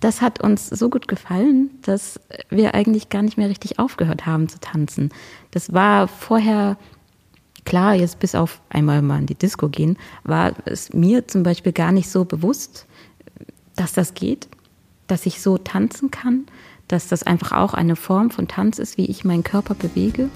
Das hat uns so gut gefallen, dass wir eigentlich gar nicht mehr richtig aufgehört haben zu tanzen. Das war vorher klar, jetzt bis auf einmal mal in die Disco gehen, war es mir zum Beispiel gar nicht so bewusst, dass das geht, dass ich so tanzen kann, dass das einfach auch eine Form von Tanz ist, wie ich meinen Körper bewege.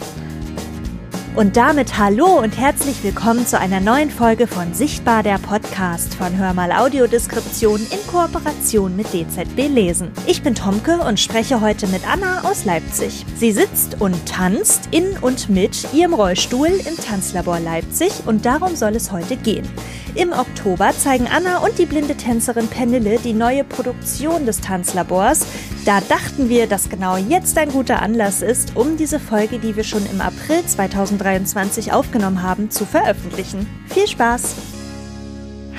Und damit hallo und herzlich willkommen zu einer neuen Folge von Sichtbar der Podcast von Hörmal Audiodeskription in Kooperation mit DZB Lesen. Ich bin Tomke und spreche heute mit Anna aus Leipzig. Sie sitzt und tanzt in und mit ihrem Rollstuhl im Tanzlabor Leipzig und darum soll es heute gehen. Im Oktober zeigen Anna und die blinde Tänzerin Pernille die neue Produktion des Tanzlabors. Da dachten wir, dass genau jetzt ein guter Anlass ist, um diese Folge, die wir schon im April 2023 aufgenommen haben, zu veröffentlichen. Viel Spaß!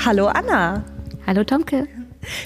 Hallo Anna! Hallo Tomke!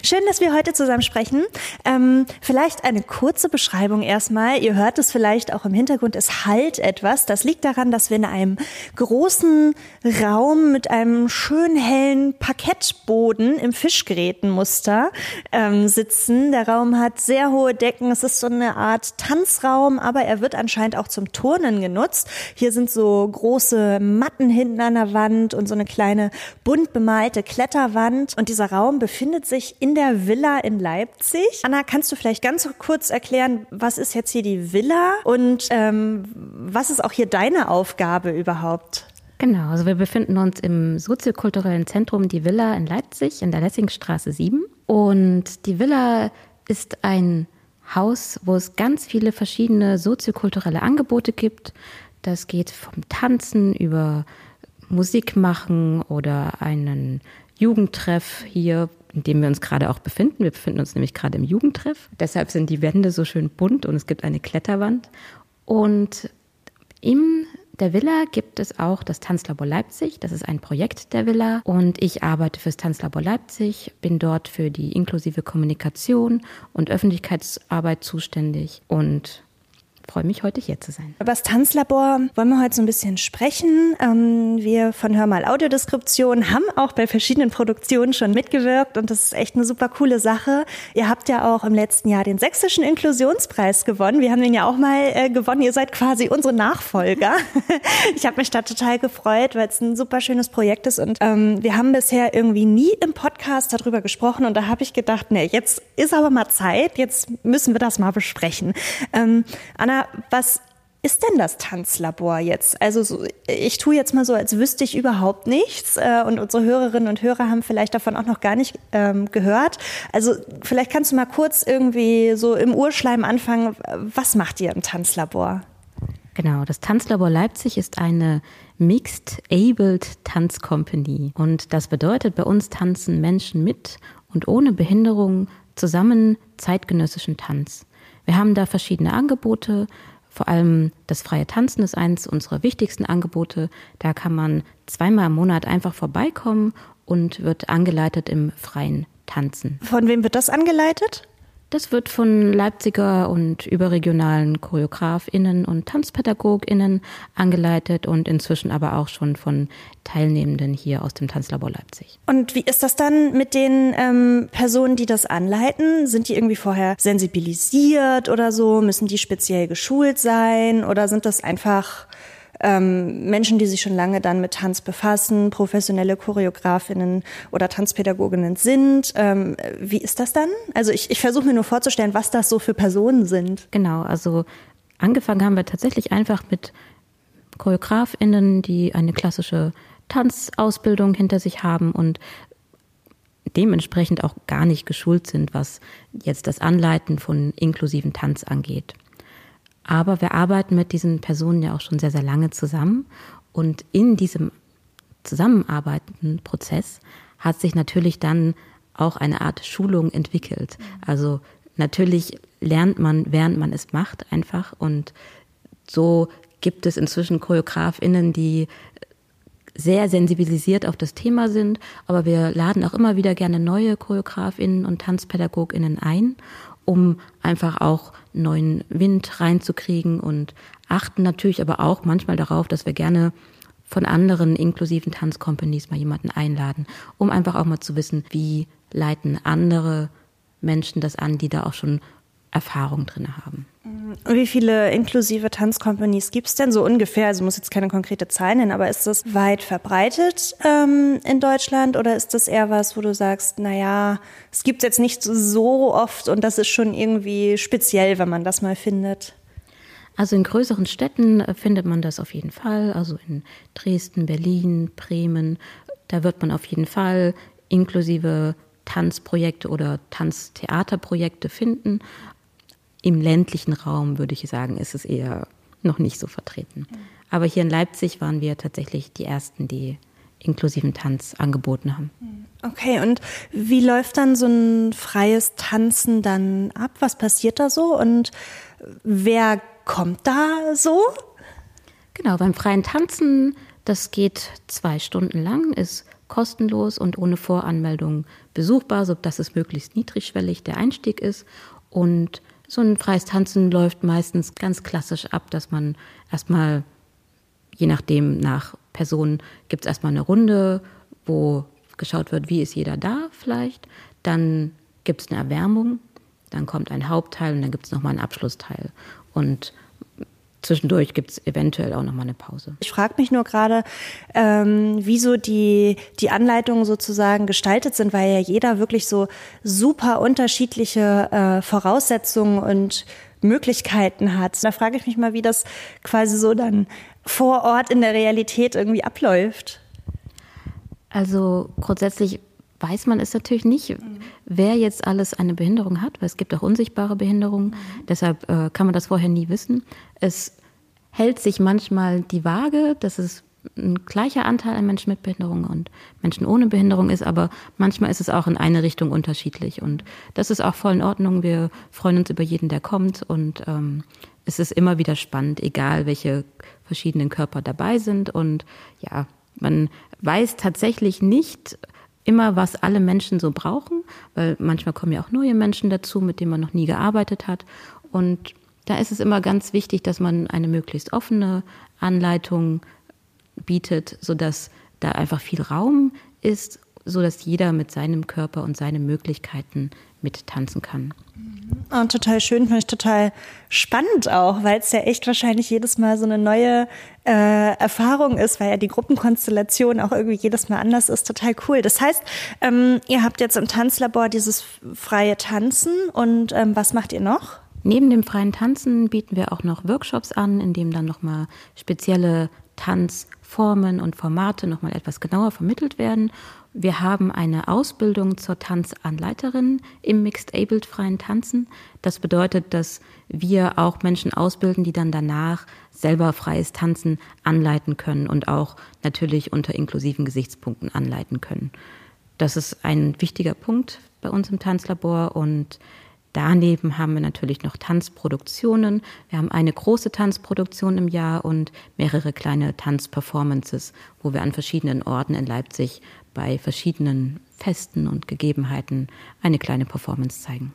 Schön, dass wir heute zusammen sprechen. Ähm, vielleicht eine kurze Beschreibung erstmal. Ihr hört es vielleicht auch im Hintergrund, es halt etwas. Das liegt daran, dass wir in einem großen Raum mit einem schön hellen Parkettboden im Fischgrätenmuster ähm, sitzen. Der Raum hat sehr hohe Decken. Es ist so eine Art Tanzraum, aber er wird anscheinend auch zum Turnen genutzt. Hier sind so große Matten hinten an der Wand und so eine kleine bunt bemalte Kletterwand. Und dieser Raum befindet sich sich in der Villa in Leipzig. Anna, kannst du vielleicht ganz kurz erklären, was ist jetzt hier die Villa und ähm, was ist auch hier deine Aufgabe überhaupt? Genau, also wir befinden uns im soziokulturellen Zentrum Die Villa in Leipzig in der Lessingstraße 7. Und die Villa ist ein Haus, wo es ganz viele verschiedene soziokulturelle Angebote gibt. Das geht vom Tanzen über Musik machen oder einen Jugendtreff hier, in dem wir uns gerade auch befinden. Wir befinden uns nämlich gerade im Jugendtreff. Deshalb sind die Wände so schön bunt und es gibt eine Kletterwand. Und in der Villa gibt es auch das Tanzlabor Leipzig. Das ist ein Projekt der Villa und ich arbeite fürs Tanzlabor Leipzig, bin dort für die inklusive Kommunikation und Öffentlichkeitsarbeit zuständig und freue mich, heute hier zu sein. Über das Tanzlabor wollen wir heute so ein bisschen sprechen. Ähm, wir von Hör mal Audiodeskription haben auch bei verschiedenen Produktionen schon mitgewirkt und das ist echt eine super coole Sache. Ihr habt ja auch im letzten Jahr den Sächsischen Inklusionspreis gewonnen. Wir haben den ja auch mal äh, gewonnen. Ihr seid quasi unsere Nachfolger. ich habe mich da total gefreut, weil es ein super schönes Projekt ist und ähm, wir haben bisher irgendwie nie im Podcast darüber gesprochen und da habe ich gedacht, nee, jetzt ist aber mal Zeit, jetzt müssen wir das mal besprechen. Ähm, Anna, Was ist denn das Tanzlabor jetzt? Also so, ich tue jetzt mal so, als wüsste ich überhaupt nichts äh, und unsere Hörerinnen und Hörer haben vielleicht davon auch noch gar nicht ähm, gehört. Also vielleicht kannst du mal kurz irgendwie so im Urschleim anfangen. Was macht ihr im Tanzlabor? Genau, das Tanzlabor Leipzig ist eine Mixed Abled Tanz Company und das bedeutet, bei uns tanzen Menschen mit und ohne Behinderung zusammen zeitgenössischen Tanz. Wir haben da verschiedene Angebote. Vor allem das freie Tanzen ist eines unserer wichtigsten Angebote. Da kann man zweimal im Monat einfach vorbeikommen und wird angeleitet im freien Tanzen. Von wem wird das angeleitet? Das wird von Leipziger und überregionalen ChoreografInnen und TanzpädagogInnen angeleitet und inzwischen aber auch schon von Teilnehmenden hier aus dem Tanzlabor Leipzig. Und wie ist das dann mit den ähm, Personen, die das anleiten? Sind die irgendwie vorher sensibilisiert oder so? Müssen die speziell geschult sein oder sind das einfach ähm, Menschen, die sich schon lange dann mit Tanz befassen, professionelle Choreografinnen oder Tanzpädagoginnen sind. Ähm, wie ist das dann? Also ich, ich versuche mir nur vorzustellen, was das so für Personen sind. Genau, also angefangen haben wir tatsächlich einfach mit Choreografinnen, die eine klassische Tanzausbildung hinter sich haben und dementsprechend auch gar nicht geschult sind, was jetzt das Anleiten von inklusiven Tanz angeht. Aber wir arbeiten mit diesen Personen ja auch schon sehr, sehr lange zusammen. Und in diesem zusammenarbeitenden Prozess hat sich natürlich dann auch eine Art Schulung entwickelt. Also natürlich lernt man, während man es macht, einfach. Und so gibt es inzwischen ChoreografInnen, die sehr sensibilisiert auf das Thema sind, aber wir laden auch immer wieder gerne neue ChoreografInnen und TanzpädagogInnen ein um einfach auch neuen Wind reinzukriegen und achten natürlich aber auch manchmal darauf, dass wir gerne von anderen inklusiven Tanzcompanies mal jemanden einladen, um einfach auch mal zu wissen, wie leiten andere Menschen das an, die da auch schon Erfahrung drin haben. Wie viele inklusive Tanzcompanies gibt es denn so ungefähr? Also muss jetzt keine konkrete Zahl nennen, aber ist das weit verbreitet ähm, in Deutschland oder ist das eher was, wo du sagst, naja, es gibt es jetzt nicht so oft und das ist schon irgendwie speziell, wenn man das mal findet? Also in größeren Städten äh, findet man das auf jeden Fall, also in Dresden, Berlin, Bremen, da wird man auf jeden Fall inklusive Tanzprojekte oder Tanztheaterprojekte finden. Im ländlichen Raum würde ich sagen, ist es eher noch nicht so vertreten. Aber hier in Leipzig waren wir tatsächlich die ersten, die inklusiven Tanz angeboten haben. Okay, und wie läuft dann so ein freies Tanzen dann ab? Was passiert da so und wer kommt da so? Genau, beim freien Tanzen, das geht zwei Stunden lang, ist kostenlos und ohne Voranmeldung besuchbar, sodass es möglichst niedrigschwellig der Einstieg ist. Und so ein freies Tanzen läuft meistens ganz klassisch ab, dass man erstmal, je nachdem nach Person, gibt es erstmal eine Runde, wo geschaut wird, wie ist jeder da vielleicht. Dann gibt es eine Erwärmung, dann kommt ein Hauptteil und dann gibt es nochmal einen Abschlussteil. Und zwischendurch gibt es eventuell auch nochmal eine Pause. Ich frage mich nur gerade, ähm, wieso die, die Anleitungen sozusagen gestaltet sind, weil ja jeder wirklich so super unterschiedliche äh, Voraussetzungen und Möglichkeiten hat. Da frage ich mich mal, wie das quasi so dann vor Ort in der Realität irgendwie abläuft. Also grundsätzlich weiß man es natürlich nicht, wer jetzt alles eine Behinderung hat, weil es gibt auch unsichtbare Behinderungen. Mhm. Deshalb äh, kann man das vorher nie wissen. Es hält sich manchmal die Waage, dass es ein gleicher Anteil an Menschen mit Behinderung und Menschen ohne Behinderung ist, aber manchmal ist es auch in eine Richtung unterschiedlich. Und das ist auch voll in Ordnung. Wir freuen uns über jeden, der kommt. Und ähm, es ist immer wieder spannend, egal welche verschiedenen Körper dabei sind. Und ja, man weiß tatsächlich nicht, immer, was alle Menschen so brauchen, weil manchmal kommen ja auch neue Menschen dazu, mit denen man noch nie gearbeitet hat. Und da ist es immer ganz wichtig, dass man eine möglichst offene Anleitung bietet, sodass da einfach viel Raum ist, sodass jeder mit seinem Körper und seinen Möglichkeiten mittanzen kann. Und total schön, finde ich total spannend auch, weil es ja echt wahrscheinlich jedes Mal so eine neue äh, Erfahrung ist, weil ja die Gruppenkonstellation auch irgendwie jedes Mal anders ist. Total cool. Das heißt, ähm, ihr habt jetzt im Tanzlabor dieses freie Tanzen und ähm, was macht ihr noch? Neben dem freien Tanzen bieten wir auch noch Workshops an, in dem dann nochmal spezielle Tanzformen und Formate nochmal etwas genauer vermittelt werden wir haben eine Ausbildung zur Tanzanleiterin im Mixed Abled freien Tanzen. Das bedeutet, dass wir auch Menschen ausbilden, die dann danach selber freies Tanzen anleiten können und auch natürlich unter inklusiven Gesichtspunkten anleiten können. Das ist ein wichtiger Punkt bei uns im Tanzlabor und Daneben haben wir natürlich noch Tanzproduktionen. Wir haben eine große Tanzproduktion im Jahr und mehrere kleine Tanzperformances, wo wir an verschiedenen Orten in Leipzig bei verschiedenen Festen und Gegebenheiten eine kleine Performance zeigen.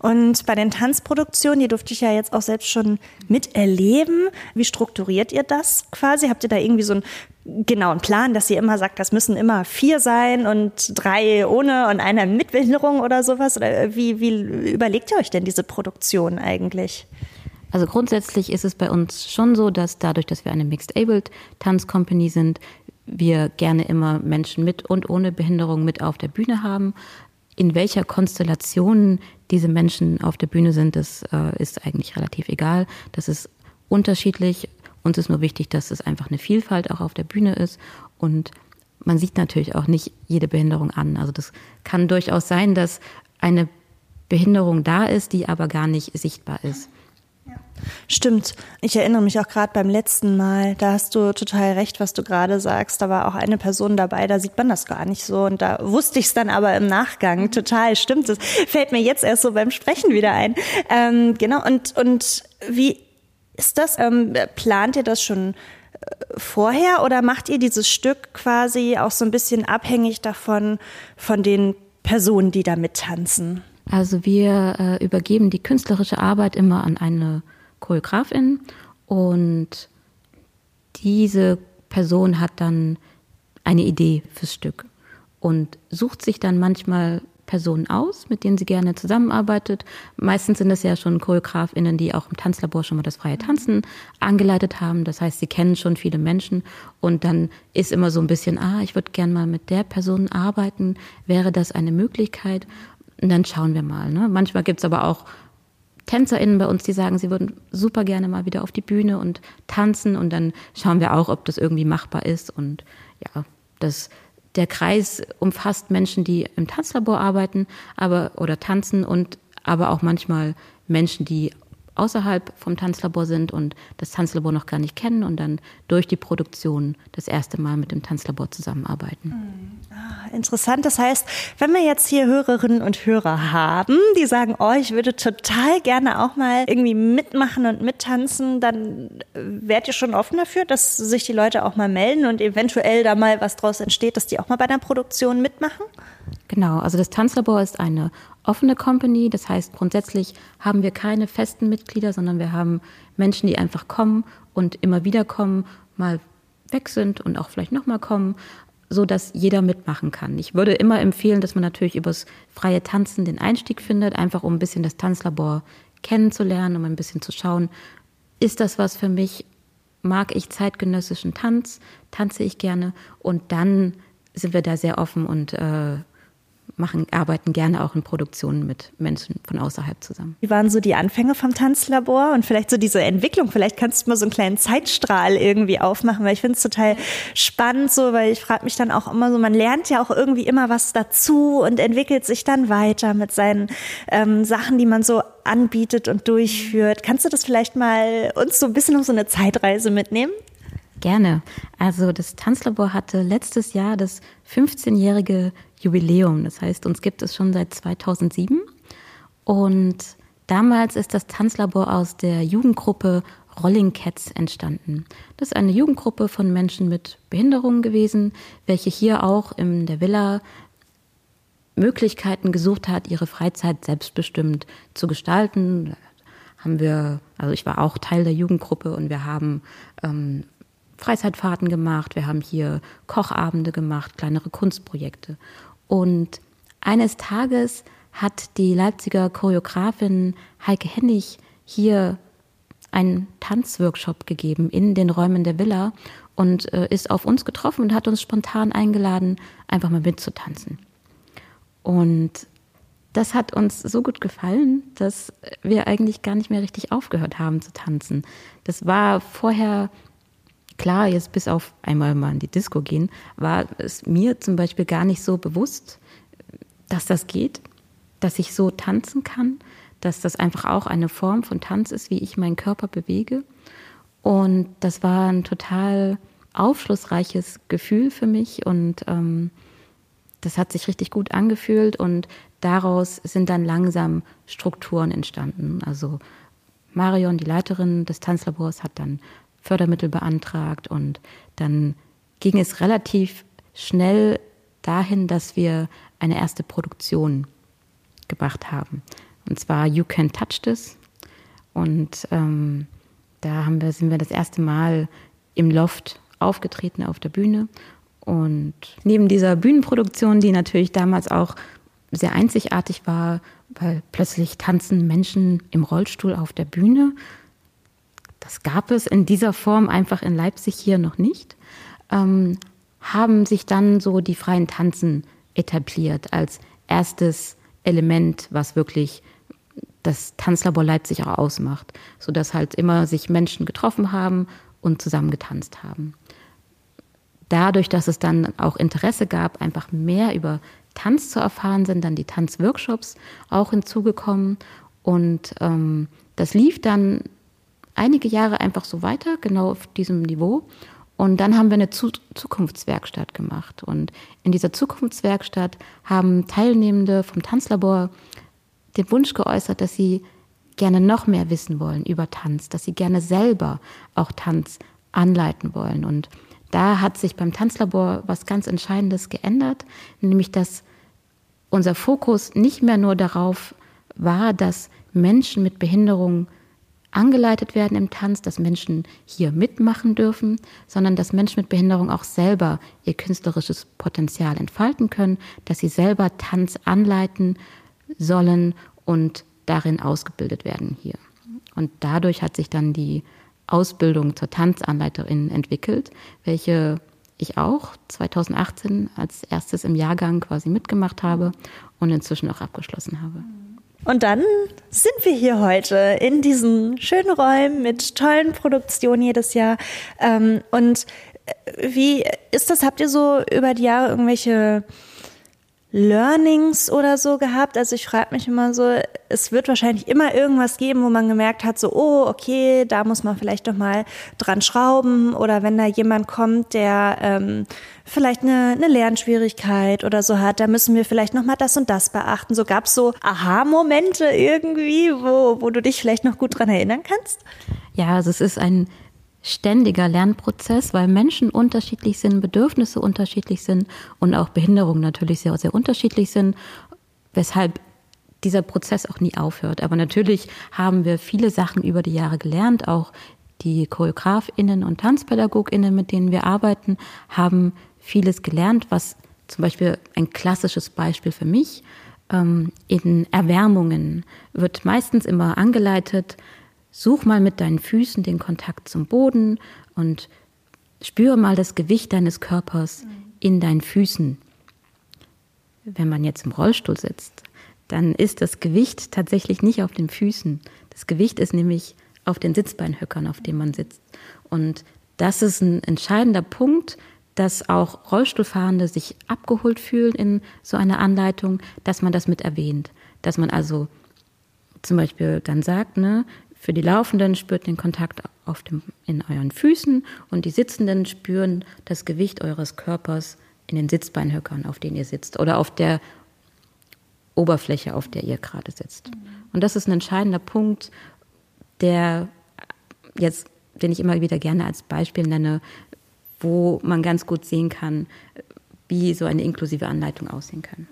Und bei den Tanzproduktionen, die durfte ich ja jetzt auch selbst schon miterleben. Wie strukturiert ihr das quasi? Habt ihr da irgendwie so einen genauen Plan, dass ihr immer sagt, das müssen immer vier sein und drei ohne und einer mit Behinderung oder sowas? Oder wie, wie überlegt ihr euch denn diese Produktion eigentlich? Also grundsätzlich ist es bei uns schon so, dass dadurch, dass wir eine Mixed Abled Tanzcompany sind, wir gerne immer Menschen mit und ohne Behinderung mit auf der Bühne haben. In welcher Konstellation diese Menschen auf der Bühne sind, das äh, ist eigentlich relativ egal. Das ist unterschiedlich. Uns ist nur wichtig, dass es einfach eine Vielfalt auch auf der Bühne ist. Und man sieht natürlich auch nicht jede Behinderung an. Also das kann durchaus sein, dass eine Behinderung da ist, die aber gar nicht sichtbar ist. Stimmt. Ich erinnere mich auch gerade beim letzten Mal, da hast du total recht, was du gerade sagst. Da war auch eine Person dabei, da sieht man das gar nicht so. Und da wusste ich es dann aber im Nachgang. Total, stimmt. Das fällt mir jetzt erst so beim Sprechen wieder ein. Ähm, genau, und, und wie ist das? Ähm, plant ihr das schon äh, vorher oder macht ihr dieses Stück quasi auch so ein bisschen abhängig davon, von den Personen, die da mittanzen? Also wir äh, übergeben die künstlerische Arbeit immer an eine Choreografin und diese Person hat dann eine Idee fürs Stück und sucht sich dann manchmal Personen aus, mit denen sie gerne zusammenarbeitet. Meistens sind es ja schon ChoreografInnen, die auch im Tanzlabor schon mal das freie Tanzen angeleitet haben. Das heißt, sie kennen schon viele Menschen und dann ist immer so ein bisschen, ah, ich würde gerne mal mit der Person arbeiten. Wäre das eine Möglichkeit? Und dann schauen wir mal. Ne? Manchmal gibt's aber auch TänzerInnen bei uns, die sagen, sie würden super gerne mal wieder auf die Bühne und tanzen und dann schauen wir auch, ob das irgendwie machbar ist und ja, das, der Kreis umfasst Menschen, die im Tanzlabor arbeiten, aber, oder tanzen und aber auch manchmal Menschen, die außerhalb vom Tanzlabor sind und das Tanzlabor noch gar nicht kennen und dann durch die Produktion das erste Mal mit dem Tanzlabor zusammenarbeiten. Hm. Ah, interessant. Das heißt, wenn wir jetzt hier Hörerinnen und Hörer haben, die sagen, oh, ich würde total gerne auch mal irgendwie mitmachen und mittanzen, dann äh, wärt ihr schon offen dafür, dass sich die Leute auch mal melden und eventuell da mal was draus entsteht, dass die auch mal bei der Produktion mitmachen? Genau, also das Tanzlabor ist eine offene Company. Das heißt, grundsätzlich haben wir keine festen Mitglieder, sondern wir haben Menschen, die einfach kommen und immer wieder kommen, mal weg sind und auch vielleicht nochmal kommen, so dass jeder mitmachen kann. Ich würde immer empfehlen, dass man natürlich übers freie Tanzen den Einstieg findet, einfach um ein bisschen das Tanzlabor kennenzulernen, um ein bisschen zu schauen, ist das was für mich? Mag ich zeitgenössischen Tanz? Tanze ich gerne? Und dann sind wir da sehr offen und äh, machen, arbeiten gerne auch in Produktionen mit Menschen von außerhalb zusammen. Wie waren so die Anfänge vom Tanzlabor und vielleicht so diese Entwicklung? Vielleicht kannst du mal so einen kleinen Zeitstrahl irgendwie aufmachen, weil ich finde es total spannend so, weil ich frage mich dann auch immer so, man lernt ja auch irgendwie immer was dazu und entwickelt sich dann weiter mit seinen ähm, Sachen, die man so anbietet und durchführt. Kannst du das vielleicht mal uns so ein bisschen auf so eine Zeitreise mitnehmen? Gerne. Also das Tanzlabor hatte letztes Jahr das 15-jährige Jubiläum. Das heißt, uns gibt es schon seit 2007. Und damals ist das Tanzlabor aus der Jugendgruppe Rolling Cats entstanden. Das ist eine Jugendgruppe von Menschen mit Behinderungen gewesen, welche hier auch in der Villa Möglichkeiten gesucht hat, ihre Freizeit selbstbestimmt zu gestalten. Haben wir, also ich war auch Teil der Jugendgruppe und wir haben ähm, Freizeitfahrten gemacht, wir haben hier Kochabende gemacht, kleinere Kunstprojekte. Und eines Tages hat die Leipziger Choreografin Heike Hennig hier einen Tanzworkshop gegeben in den Räumen der Villa und äh, ist auf uns getroffen und hat uns spontan eingeladen, einfach mal mitzutanzen. Und das hat uns so gut gefallen, dass wir eigentlich gar nicht mehr richtig aufgehört haben zu tanzen. Das war vorher klar, jetzt bis auf einmal mal in die Disco gehen, war es mir zum Beispiel gar nicht so bewusst, dass das geht, dass ich so tanzen kann, dass das einfach auch eine Form von Tanz ist, wie ich meinen Körper bewege. Und das war ein total aufschlussreiches Gefühl für mich und ähm, das hat sich richtig gut angefühlt und daraus sind dann langsam Strukturen entstanden. Also Marion, die Leiterin des Tanzlabors, hat dann Fördermittel beantragt und dann ging es relativ schnell dahin, dass wir eine erste Produktion gemacht haben. Und zwar You Can Touch This. Und ähm, da haben wir, sind wir das erste Mal im Loft aufgetreten auf der Bühne. Und neben dieser Bühnenproduktion, die natürlich damals auch sehr einzigartig war, weil plötzlich tanzen Menschen im Rollstuhl auf der Bühne das gab es in dieser Form einfach in Leipzig hier noch nicht, ähm, haben sich dann so die freien Tanzen etabliert als erstes Element, was wirklich das Tanzlabor Leipzig auch ausmacht, sodass halt immer sich Menschen getroffen haben und zusammen getanzt haben. Dadurch, dass es dann auch Interesse gab, einfach mehr über Tanz zu erfahren, sind dann die Tanzworkshops auch hinzugekommen und ähm, das lief dann einige Jahre einfach so weiter, genau auf diesem Niveau. Und dann haben wir eine Zukunftswerkstatt gemacht. Und in dieser Zukunftswerkstatt haben Teilnehmende vom Tanzlabor den Wunsch geäußert, dass sie gerne noch mehr wissen wollen über Tanz, dass sie gerne selber auch Tanz anleiten wollen. Und da hat sich beim Tanzlabor was ganz Entscheidendes geändert, nämlich dass unser Fokus nicht mehr nur darauf war, dass Menschen mit Behinderung angeleitet werden im Tanz, dass Menschen hier mitmachen dürfen, sondern dass Menschen mit Behinderung auch selber ihr künstlerisches Potenzial entfalten können, dass sie selber Tanz anleiten sollen und darin ausgebildet werden hier. Und dadurch hat sich dann die Ausbildung zur Tanzanleiterin entwickelt, welche ich auch 2018 als erstes im Jahrgang quasi mitgemacht habe und inzwischen auch abgeschlossen habe. Und dann sind wir hier heute in diesen schönen Räumen mit tollen Produktionen jedes Jahr. Ähm, und äh, wie ist das? Habt ihr so über die Jahre irgendwelche Learnings oder so gehabt? Also ich frage mich immer so, es wird wahrscheinlich immer irgendwas geben, wo man gemerkt hat, so, oh, okay, da muss man vielleicht doch mal dran schrauben. Oder wenn da jemand kommt, der ähm, vielleicht eine, eine Lernschwierigkeit oder so hat, da müssen wir vielleicht noch mal das und das beachten. So gab es so Aha-Momente irgendwie, wo, wo du dich vielleicht noch gut dran erinnern kannst? Ja, also es ist ein ständiger Lernprozess, weil Menschen unterschiedlich sind, Bedürfnisse unterschiedlich sind und auch Behinderungen natürlich sehr, sehr unterschiedlich sind, weshalb dieser Prozess auch nie aufhört. Aber natürlich haben wir viele Sachen über die Jahre gelernt, auch die Choreografinnen und Tanzpädagoginnen, mit denen wir arbeiten, haben vieles gelernt, was zum Beispiel ein klassisches Beispiel für mich ähm, in Erwärmungen wird meistens immer angeleitet, Such mal mit deinen Füßen den Kontakt zum Boden und spüre mal das Gewicht deines Körpers in deinen Füßen. Wenn man jetzt im Rollstuhl sitzt, dann ist das Gewicht tatsächlich nicht auf den Füßen. Das Gewicht ist nämlich auf den Sitzbeinhöckern, auf denen man sitzt. Und das ist ein entscheidender Punkt, dass auch Rollstuhlfahrende sich abgeholt fühlen in so einer Anleitung, dass man das mit erwähnt. Dass man also zum Beispiel dann sagt, ne, für die Laufenden spürt den Kontakt auf dem, in euren Füßen und die Sitzenden spüren das Gewicht eures Körpers in den Sitzbeinhöckern, auf denen ihr sitzt oder auf der Oberfläche, auf der ihr gerade sitzt. Und das ist ein entscheidender Punkt, der jetzt, den ich immer wieder gerne als Beispiel nenne, wo man ganz gut sehen kann, wie so eine inklusive Anleitung aussehen kann.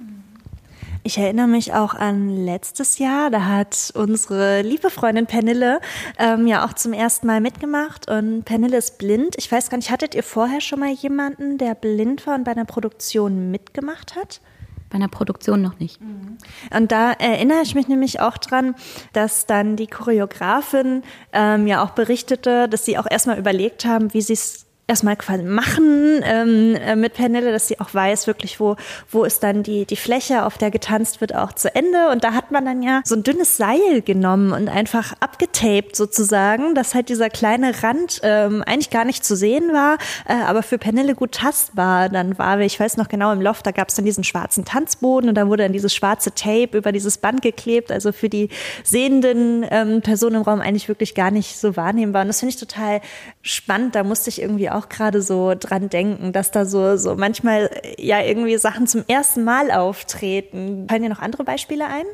Ich erinnere mich auch an letztes Jahr, da hat unsere liebe Freundin Pernille ähm, ja auch zum ersten Mal mitgemacht und Pernille ist blind. Ich weiß gar nicht, hattet ihr vorher schon mal jemanden, der blind war und bei einer Produktion mitgemacht hat? Bei einer Produktion noch nicht. Mhm. Und da erinnere ich mich nämlich auch dran, dass dann die Choreografin ähm, ja auch berichtete, dass sie auch erstmal überlegt haben, wie sie es erstmal quasi machen ähm, äh, mit Pernille, dass sie auch weiß, wirklich, wo, wo ist dann die, die Fläche, auf der getanzt wird, auch zu Ende. Und da hat man dann ja so ein dünnes Seil genommen und einfach abgetaped sozusagen, dass halt dieser kleine Rand ähm, eigentlich gar nicht zu sehen war, äh, aber für Pernille gut tastbar dann war. Ich weiß noch genau, im Loft, da gab es dann diesen schwarzen Tanzboden und da wurde dann dieses schwarze Tape über dieses Band geklebt. Also für die sehenden ähm, Personen im Raum eigentlich wirklich gar nicht so wahrnehmbar. Und das finde ich total spannend. Da musste ich irgendwie auch auch gerade so dran denken, dass da so, so manchmal ja irgendwie Sachen zum ersten Mal auftreten. Fallen dir noch andere Beispiele ein?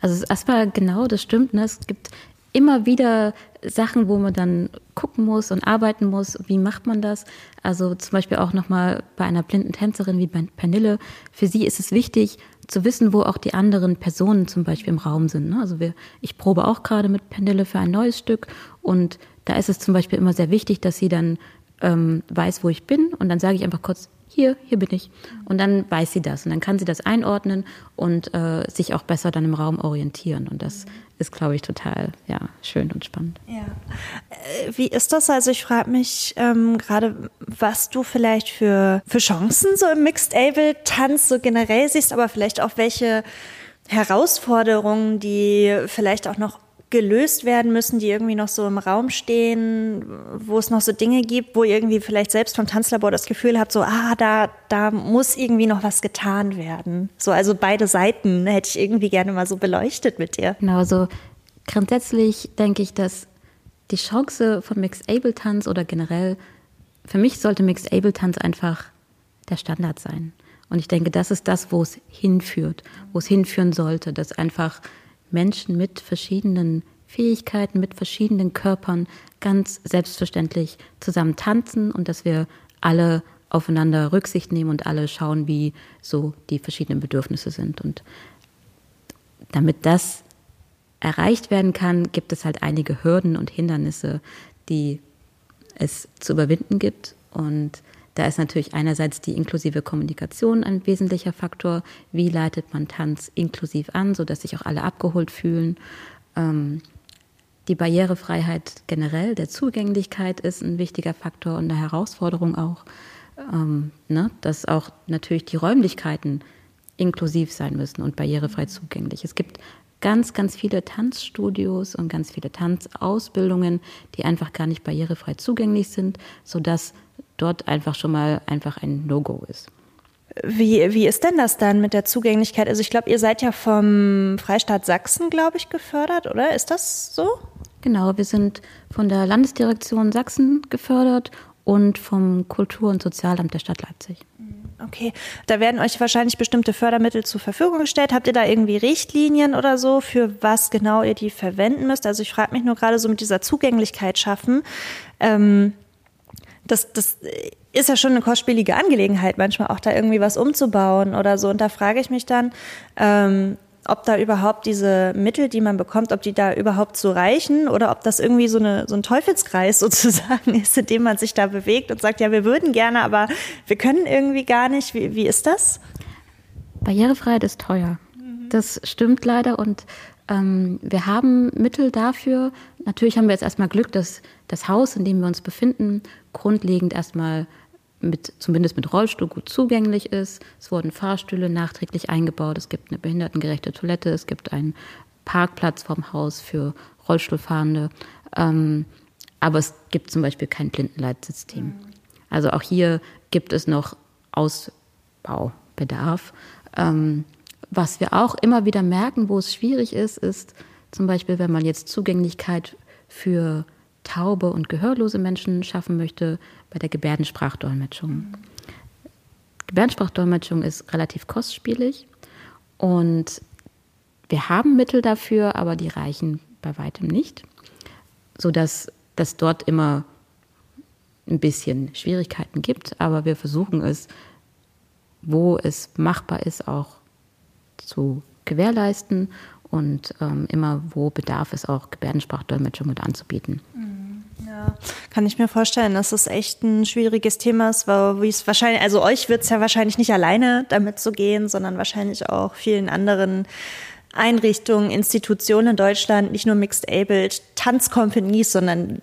Also erstmal genau, das stimmt. Ne? Es gibt immer wieder Sachen, wo man dann gucken muss und arbeiten muss. Wie macht man das? Also zum Beispiel auch nochmal bei einer blinden Tänzerin wie bei Pernille. Für sie ist es wichtig zu wissen, wo auch die anderen Personen zum Beispiel im Raum sind. Ne? Also wir, ich probe auch gerade mit Pernille für ein neues Stück und da ist es zum Beispiel immer sehr wichtig, dass sie dann ähm, weiß, wo ich bin und dann sage ich einfach kurz, hier, hier bin ich. Und dann weiß sie das und dann kann sie das einordnen und äh, sich auch besser dann im Raum orientieren. Und das ist, glaube ich, total ja, schön und spannend. Ja. Äh, wie ist das? Also ich frage mich ähm, gerade, was du vielleicht für, für Chancen so im Mixed-Able-Tanz so generell siehst, aber vielleicht auch welche Herausforderungen, die vielleicht auch noch gelöst werden müssen, die irgendwie noch so im Raum stehen, wo es noch so Dinge gibt, wo ihr irgendwie vielleicht selbst vom Tanzlabor das Gefühl habt, so, ah, da, da muss irgendwie noch was getan werden. So, also beide Seiten hätte ich irgendwie gerne mal so beleuchtet mit dir. Genau, so grundsätzlich denke ich, dass die Chance von Mixed Able Tanz oder generell, für mich sollte Mixed Able Tanz einfach der Standard sein. Und ich denke, das ist das, wo es hinführt, wo es hinführen sollte, dass einfach Menschen mit verschiedenen Fähigkeiten, mit verschiedenen Körpern ganz selbstverständlich zusammen tanzen und dass wir alle aufeinander Rücksicht nehmen und alle schauen, wie so die verschiedenen Bedürfnisse sind. Und damit das erreicht werden kann, gibt es halt einige Hürden und Hindernisse, die es zu überwinden gibt. Und da ist natürlich einerseits die inklusive Kommunikation ein wesentlicher Faktor. Wie leitet man Tanz inklusiv an, sodass sich auch alle abgeholt fühlen? Ähm, die Barrierefreiheit generell, der Zugänglichkeit ist ein wichtiger Faktor und eine Herausforderung auch, ähm, ne? dass auch natürlich die Räumlichkeiten inklusiv sein müssen und barrierefrei zugänglich. Es gibt ganz, ganz viele Tanzstudios und ganz viele Tanzausbildungen, die einfach gar nicht barrierefrei zugänglich sind, sodass dort einfach schon mal einfach ein No-Go ist. Wie, wie ist denn das dann mit der Zugänglichkeit? Also ich glaube, ihr seid ja vom Freistaat Sachsen, glaube ich, gefördert, oder? Ist das so? Genau, wir sind von der Landesdirektion Sachsen gefördert und vom Kultur- und Sozialamt der Stadt Leipzig. Okay, da werden euch wahrscheinlich bestimmte Fördermittel zur Verfügung gestellt. Habt ihr da irgendwie Richtlinien oder so, für was genau ihr die verwenden müsst? Also ich frage mich nur gerade so mit dieser Zugänglichkeit schaffen. Ähm, das, das ist ja schon eine kostspielige Angelegenheit, manchmal auch da irgendwie was umzubauen oder so. Und da frage ich mich dann, ähm, ob da überhaupt diese Mittel, die man bekommt, ob die da überhaupt so reichen oder ob das irgendwie so, eine, so ein Teufelskreis sozusagen ist, in dem man sich da bewegt und sagt, ja, wir würden gerne, aber wir können irgendwie gar nicht. Wie, wie ist das? Barrierefreiheit ist teuer. Mhm. Das stimmt leider und ähm, wir haben Mittel dafür. Natürlich haben wir jetzt erstmal Glück, dass das Haus, in dem wir uns befinden, grundlegend erstmal mit, zumindest mit Rollstuhl gut zugänglich ist. Es wurden Fahrstühle nachträglich eingebaut. Es gibt eine behindertengerechte Toilette. Es gibt einen Parkplatz vorm Haus für Rollstuhlfahrende. Ähm, aber es gibt zum Beispiel kein Blindenleitsystem. Also auch hier gibt es noch Ausbaubedarf. Ähm, was wir auch immer wieder merken, wo es schwierig ist, ist zum Beispiel, wenn man jetzt Zugänglichkeit für taube und gehörlose Menschen schaffen möchte, bei der Gebärdensprachdolmetschung. Gebärdensprachdolmetschung ist relativ kostspielig und wir haben Mittel dafür, aber die reichen bei weitem nicht, sodass es dort immer ein bisschen Schwierigkeiten gibt, aber wir versuchen es, wo es machbar ist, auch zu gewährleisten und ähm, immer, wo Bedarf ist, auch Gebärdensprachdolmetschung mit anzubieten. Mhm. Ja, kann ich mir vorstellen, dass es echt ein schwieriges Thema ist, weil wie es wahrscheinlich, also euch wird es ja wahrscheinlich nicht alleine damit zu gehen, sondern wahrscheinlich auch vielen anderen Einrichtungen, Institutionen in Deutschland, nicht nur Mixed Abled Tanzcompanies, sondern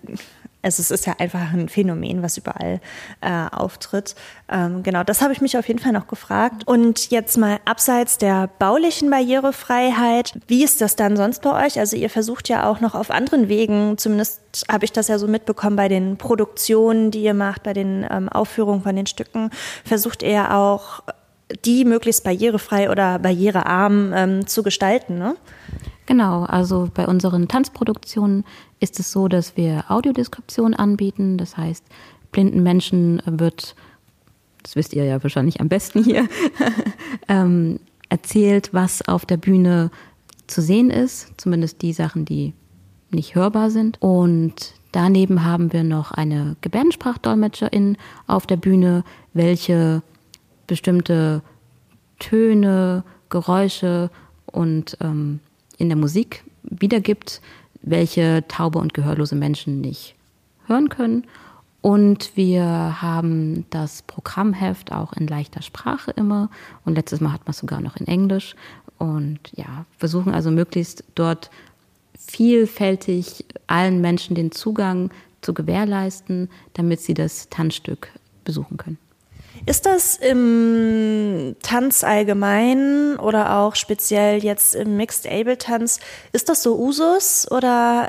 also es ist ja einfach ein Phänomen, was überall äh, auftritt. Ähm, genau, das habe ich mich auf jeden Fall noch gefragt. Und jetzt mal abseits der baulichen Barrierefreiheit, wie ist das dann sonst bei euch? Also ihr versucht ja auch noch auf anderen Wegen, zumindest habe ich das ja so mitbekommen bei den Produktionen, die ihr macht, bei den ähm, Aufführungen von den Stücken, versucht ihr auch die möglichst barrierefrei oder barrierearm ähm, zu gestalten, ne? Genau, also bei unseren Tanzproduktionen ist es so, dass wir Audiodeskription anbieten. Das heißt, blinden Menschen wird, das wisst ihr ja wahrscheinlich am besten hier, ähm, erzählt, was auf der Bühne zu sehen ist, zumindest die Sachen, die nicht hörbar sind. Und daneben haben wir noch eine Gebärdensprachdolmetscherin auf der Bühne, welche bestimmte Töne, Geräusche und ähm, in der Musik wiedergibt, welche taube und gehörlose Menschen nicht hören können. Und wir haben das Programmheft auch in leichter Sprache immer. Und letztes Mal hat man es sogar noch in Englisch. Und ja, versuchen also möglichst dort vielfältig allen Menschen den Zugang zu gewährleisten, damit sie das Tanzstück besuchen können. Ist das im Tanz allgemein oder auch speziell jetzt im Mixed Able Tanz, ist das so Usus oder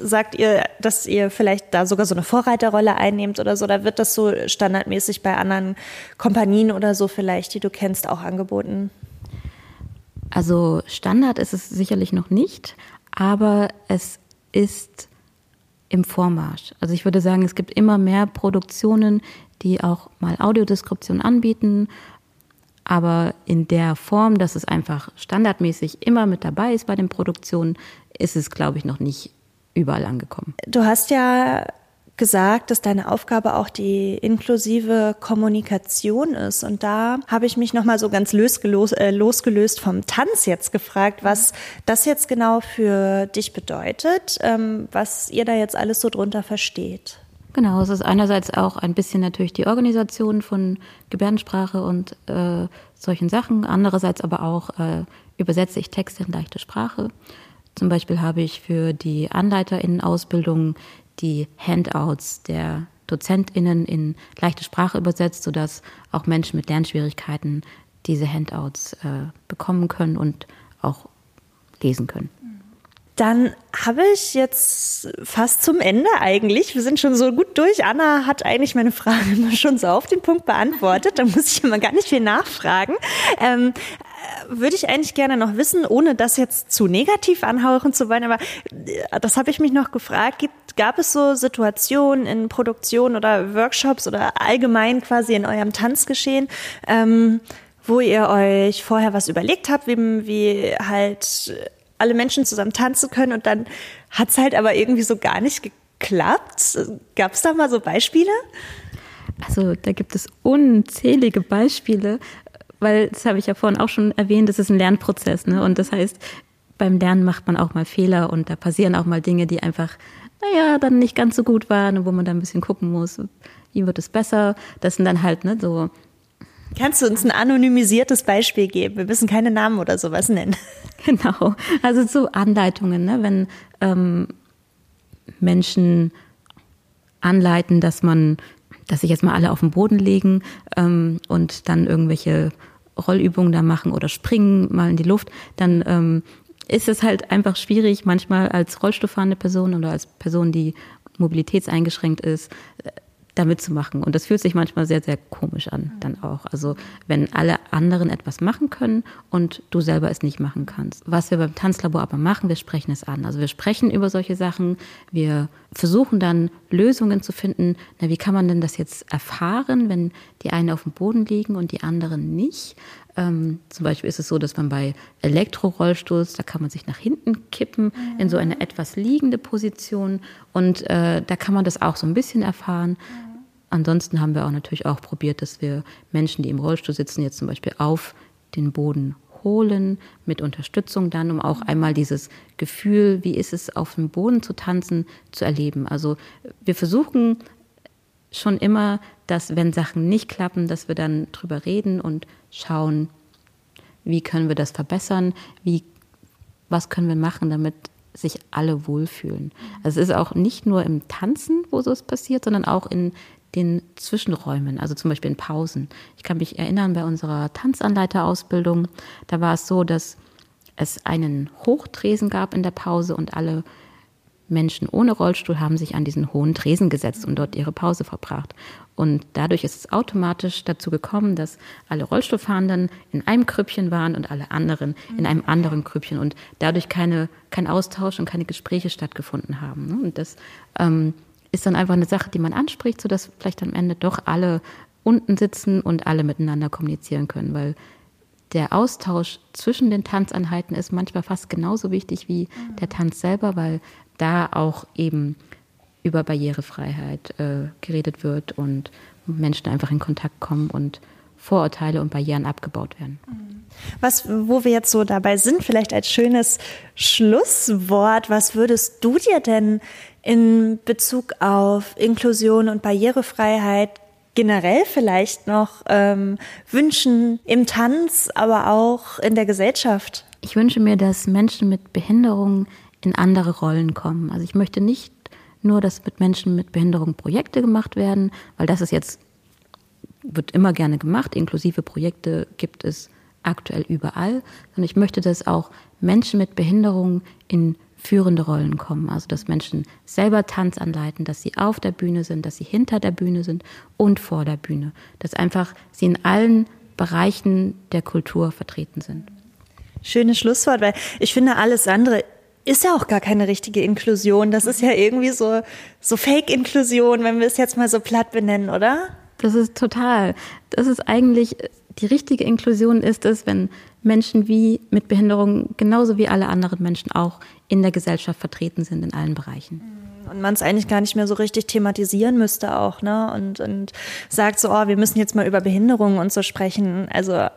sagt ihr, dass ihr vielleicht da sogar so eine Vorreiterrolle einnehmt oder so? Oder wird das so standardmäßig bei anderen Kompanien oder so vielleicht, die du kennst, auch angeboten? Also Standard ist es sicherlich noch nicht, aber es ist im Vormarsch. Also ich würde sagen, es gibt immer mehr Produktionen, die auch mal Audiodeskription anbieten, aber in der Form, dass es einfach standardmäßig immer mit dabei ist bei den Produktionen, ist es, glaube ich, noch nicht überall angekommen. Du hast ja gesagt, dass deine Aufgabe auch die inklusive Kommunikation ist. Und da habe ich mich nochmal so ganz losgelöst, äh, losgelöst vom Tanz jetzt gefragt, was das jetzt genau für dich bedeutet, ähm, was ihr da jetzt alles so drunter versteht. Genau, es ist einerseits auch ein bisschen natürlich die Organisation von Gebärdensprache und äh, solchen Sachen, andererseits aber auch äh, übersetze ich Texte in leichte Sprache. Zum Beispiel habe ich für die AnleiterInnen-Ausbildung die Handouts der DozentInnen in leichte Sprache übersetzt, sodass auch Menschen mit Lernschwierigkeiten diese Handouts äh, bekommen können und auch lesen können. Dann habe ich jetzt fast zum Ende eigentlich. Wir sind schon so gut durch. Anna hat eigentlich meine Frage schon so auf den Punkt beantwortet. Da muss ich immer gar nicht viel nachfragen. Ähm, würde ich eigentlich gerne noch wissen, ohne das jetzt zu negativ anhauchen zu wollen, aber äh, das habe ich mich noch gefragt. Gibt, gab es so Situationen in Produktionen oder Workshops oder allgemein quasi in eurem Tanzgeschehen, ähm, wo ihr euch vorher was überlegt habt, wie, wie halt alle Menschen zusammen tanzen können und dann hat es halt aber irgendwie so gar nicht geklappt? Gab es da mal so Beispiele? Also da gibt es unzählige Beispiele weil das habe ich ja vorhin auch schon erwähnt, das ist ein Lernprozess. Ne? Und das heißt, beim Lernen macht man auch mal Fehler und da passieren auch mal Dinge, die einfach, naja, dann nicht ganz so gut waren und wo man da ein bisschen gucken muss, wie wird es besser. Das sind dann halt ne, so. Kannst du uns ein anonymisiertes Beispiel geben? Wir müssen keine Namen oder sowas nennen. Genau. Also so Anleitungen, ne? wenn ähm, Menschen anleiten, dass man dass sich jetzt mal alle auf den Boden legen ähm, und dann irgendwelche Rollübungen da machen oder springen mal in die Luft, dann ähm, ist es halt einfach schwierig, manchmal als Rollstuhlfahrende Person oder als Person, die mobilitätseingeschränkt ist, da mitzumachen. Und das fühlt sich manchmal sehr, sehr komisch an, dann auch. Also wenn alle anderen etwas machen können und du selber es nicht machen kannst. Was wir beim Tanzlabor aber machen, wir sprechen es an. Also wir sprechen über solche Sachen, wir versuchen dann Lösungen zu finden. Na, wie kann man denn das jetzt erfahren, wenn die einen auf dem Boden liegen und die anderen nicht? Ähm, zum Beispiel ist es so, dass man bei Elektrorollstuß, da kann man sich nach hinten kippen in so eine etwas liegende Position und äh, da kann man das auch so ein bisschen erfahren. Ansonsten haben wir auch natürlich auch probiert, dass wir Menschen, die im Rollstuhl sitzen, jetzt zum Beispiel auf den Boden holen, mit Unterstützung dann, um auch einmal dieses Gefühl, wie ist es auf dem Boden zu tanzen, zu erleben. Also wir versuchen schon immer, dass wenn Sachen nicht klappen, dass wir dann drüber reden und schauen, wie können wir das verbessern, wie, was können wir machen, damit sich alle wohlfühlen. Also es ist auch nicht nur im Tanzen, wo so es passiert, sondern auch in den Zwischenräumen, also zum Beispiel in Pausen. Ich kann mich erinnern, bei unserer Tanzanleiterausbildung, da war es so, dass es einen Hochtresen gab in der Pause und alle Menschen ohne Rollstuhl haben sich an diesen hohen Tresen gesetzt und dort ihre Pause verbracht. Und dadurch ist es automatisch dazu gekommen, dass alle Rollstuhlfahrenden in einem Krüppchen waren und alle anderen in einem anderen Krüppchen und dadurch keine, kein Austausch und keine Gespräche stattgefunden haben. Ne? Und das ähm, ist dann einfach eine Sache, die man anspricht, sodass vielleicht am Ende doch alle unten sitzen und alle miteinander kommunizieren können, weil der Austausch zwischen den Tanzeinheiten ist manchmal fast genauso wichtig wie der Tanz selber, weil da auch eben über Barrierefreiheit äh, geredet wird und Menschen einfach in Kontakt kommen und Vorurteile und Barrieren abgebaut werden. Was, wo wir jetzt so dabei sind, vielleicht als schönes Schlusswort, was würdest du dir denn in Bezug auf Inklusion und Barrierefreiheit generell vielleicht noch ähm, wünschen im Tanz, aber auch in der Gesellschaft? Ich wünsche mir, dass Menschen mit Behinderungen in andere Rollen kommen. Also ich möchte nicht nur, dass mit Menschen mit Behinderung Projekte gemacht werden, weil das ist jetzt, wird immer gerne gemacht. Inklusive Projekte gibt es aktuell überall. Sondern ich möchte, dass auch Menschen mit Behinderung in führende Rollen kommen. Also dass Menschen selber Tanz anleiten, dass sie auf der Bühne sind, dass sie hinter der Bühne sind und vor der Bühne. Dass einfach sie in allen Bereichen der Kultur vertreten sind. Schönes Schlusswort, weil ich finde, alles andere ist ja auch gar keine richtige Inklusion. Das ist ja irgendwie so, so Fake-Inklusion, wenn wir es jetzt mal so platt benennen, oder? Das ist total. Das ist eigentlich, die richtige Inklusion ist es, wenn Menschen wie mit Behinderung genauso wie alle anderen Menschen auch in der Gesellschaft vertreten sind in allen Bereichen. Und man es eigentlich gar nicht mehr so richtig thematisieren müsste auch, ne? Und, und sagt so, oh, wir müssen jetzt mal über Behinderungen und so sprechen. Also äh,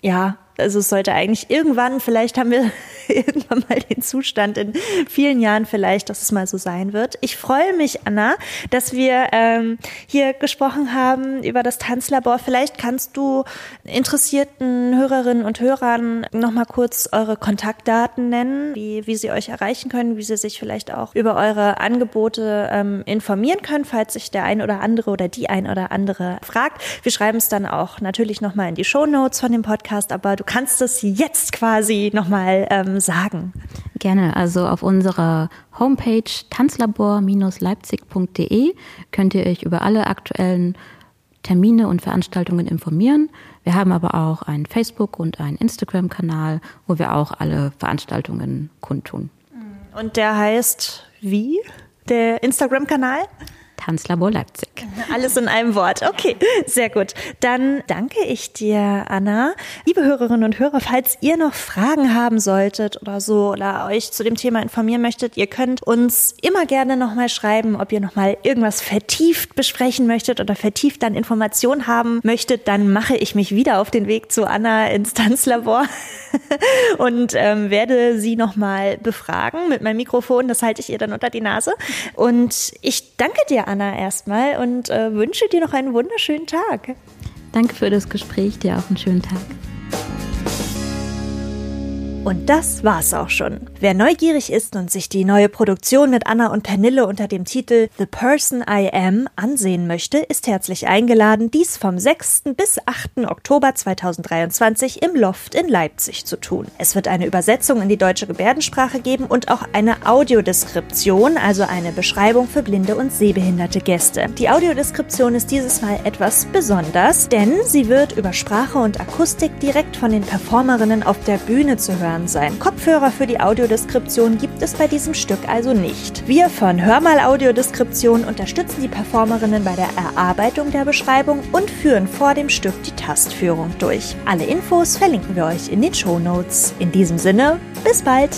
ja, also es sollte eigentlich irgendwann, vielleicht haben wir irgendwann mal den Zustand in vielen Jahren vielleicht, dass es mal so sein wird. Ich freue mich, Anna, dass wir ähm, hier gesprochen haben über das Tanzlabor. Vielleicht kannst du interessierten Hörerinnen und Hörern nochmal kurz eure Kontaktdaten nennen, wie, wie sie euch erreichen können, wie sie sich vielleicht auch über eure Angebote ähm, informieren können, falls sich der ein oder andere oder die ein oder andere fragt. Wir schreiben es dann auch natürlich nochmal in die Show Notes von dem Podcast, aber du kannst es jetzt quasi nochmal ähm, sagen. Gerne. Also auf unserer Homepage tanzlabor-leipzig.de könnt ihr euch über alle aktuellen Termine und Veranstaltungen informieren. Wir haben aber auch einen Facebook- und einen Instagram-Kanal, wo wir auch alle Veranstaltungen kundtun. Und der heißt wie? Der Instagram-Kanal? Tanzlabor Leipzig. Alles in einem Wort. Okay, sehr gut. Dann danke ich dir, Anna. Liebe Hörerinnen und Hörer, falls ihr noch Fragen haben solltet oder so oder euch zu dem Thema informieren möchtet, ihr könnt uns immer gerne nochmal schreiben, ob ihr nochmal irgendwas vertieft besprechen möchtet oder vertieft dann Informationen haben möchtet, dann mache ich mich wieder auf den Weg zu Anna ins Tanzlabor und ähm, werde sie nochmal befragen mit meinem Mikrofon. Das halte ich ihr dann unter die Nase. Und ich danke dir, Anna, erstmal und äh, wünsche dir noch einen wunderschönen Tag. Danke für das Gespräch, dir auch einen schönen Tag. Und das war's auch schon. Wer neugierig ist und sich die neue Produktion mit Anna und Pernille unter dem Titel The Person I Am ansehen möchte, ist herzlich eingeladen, dies vom 6. bis 8. Oktober 2023 im Loft in Leipzig zu tun. Es wird eine Übersetzung in die deutsche Gebärdensprache geben und auch eine Audiodeskription, also eine Beschreibung für blinde und sehbehinderte Gäste. Die Audiodeskription ist dieses Mal etwas besonders, denn sie wird über Sprache und Akustik direkt von den Performerinnen auf der Bühne zu hören hören sein. Kopfhörer für die Audiodeskription gibt es bei diesem Stück also nicht. Wir von Hörmal Audiodeskription unterstützen die Performerinnen bei der Erarbeitung der Beschreibung und führen vor dem Stück die Tastführung durch. Alle Infos verlinken wir euch in den Show Notes. In diesem Sinne, bis bald!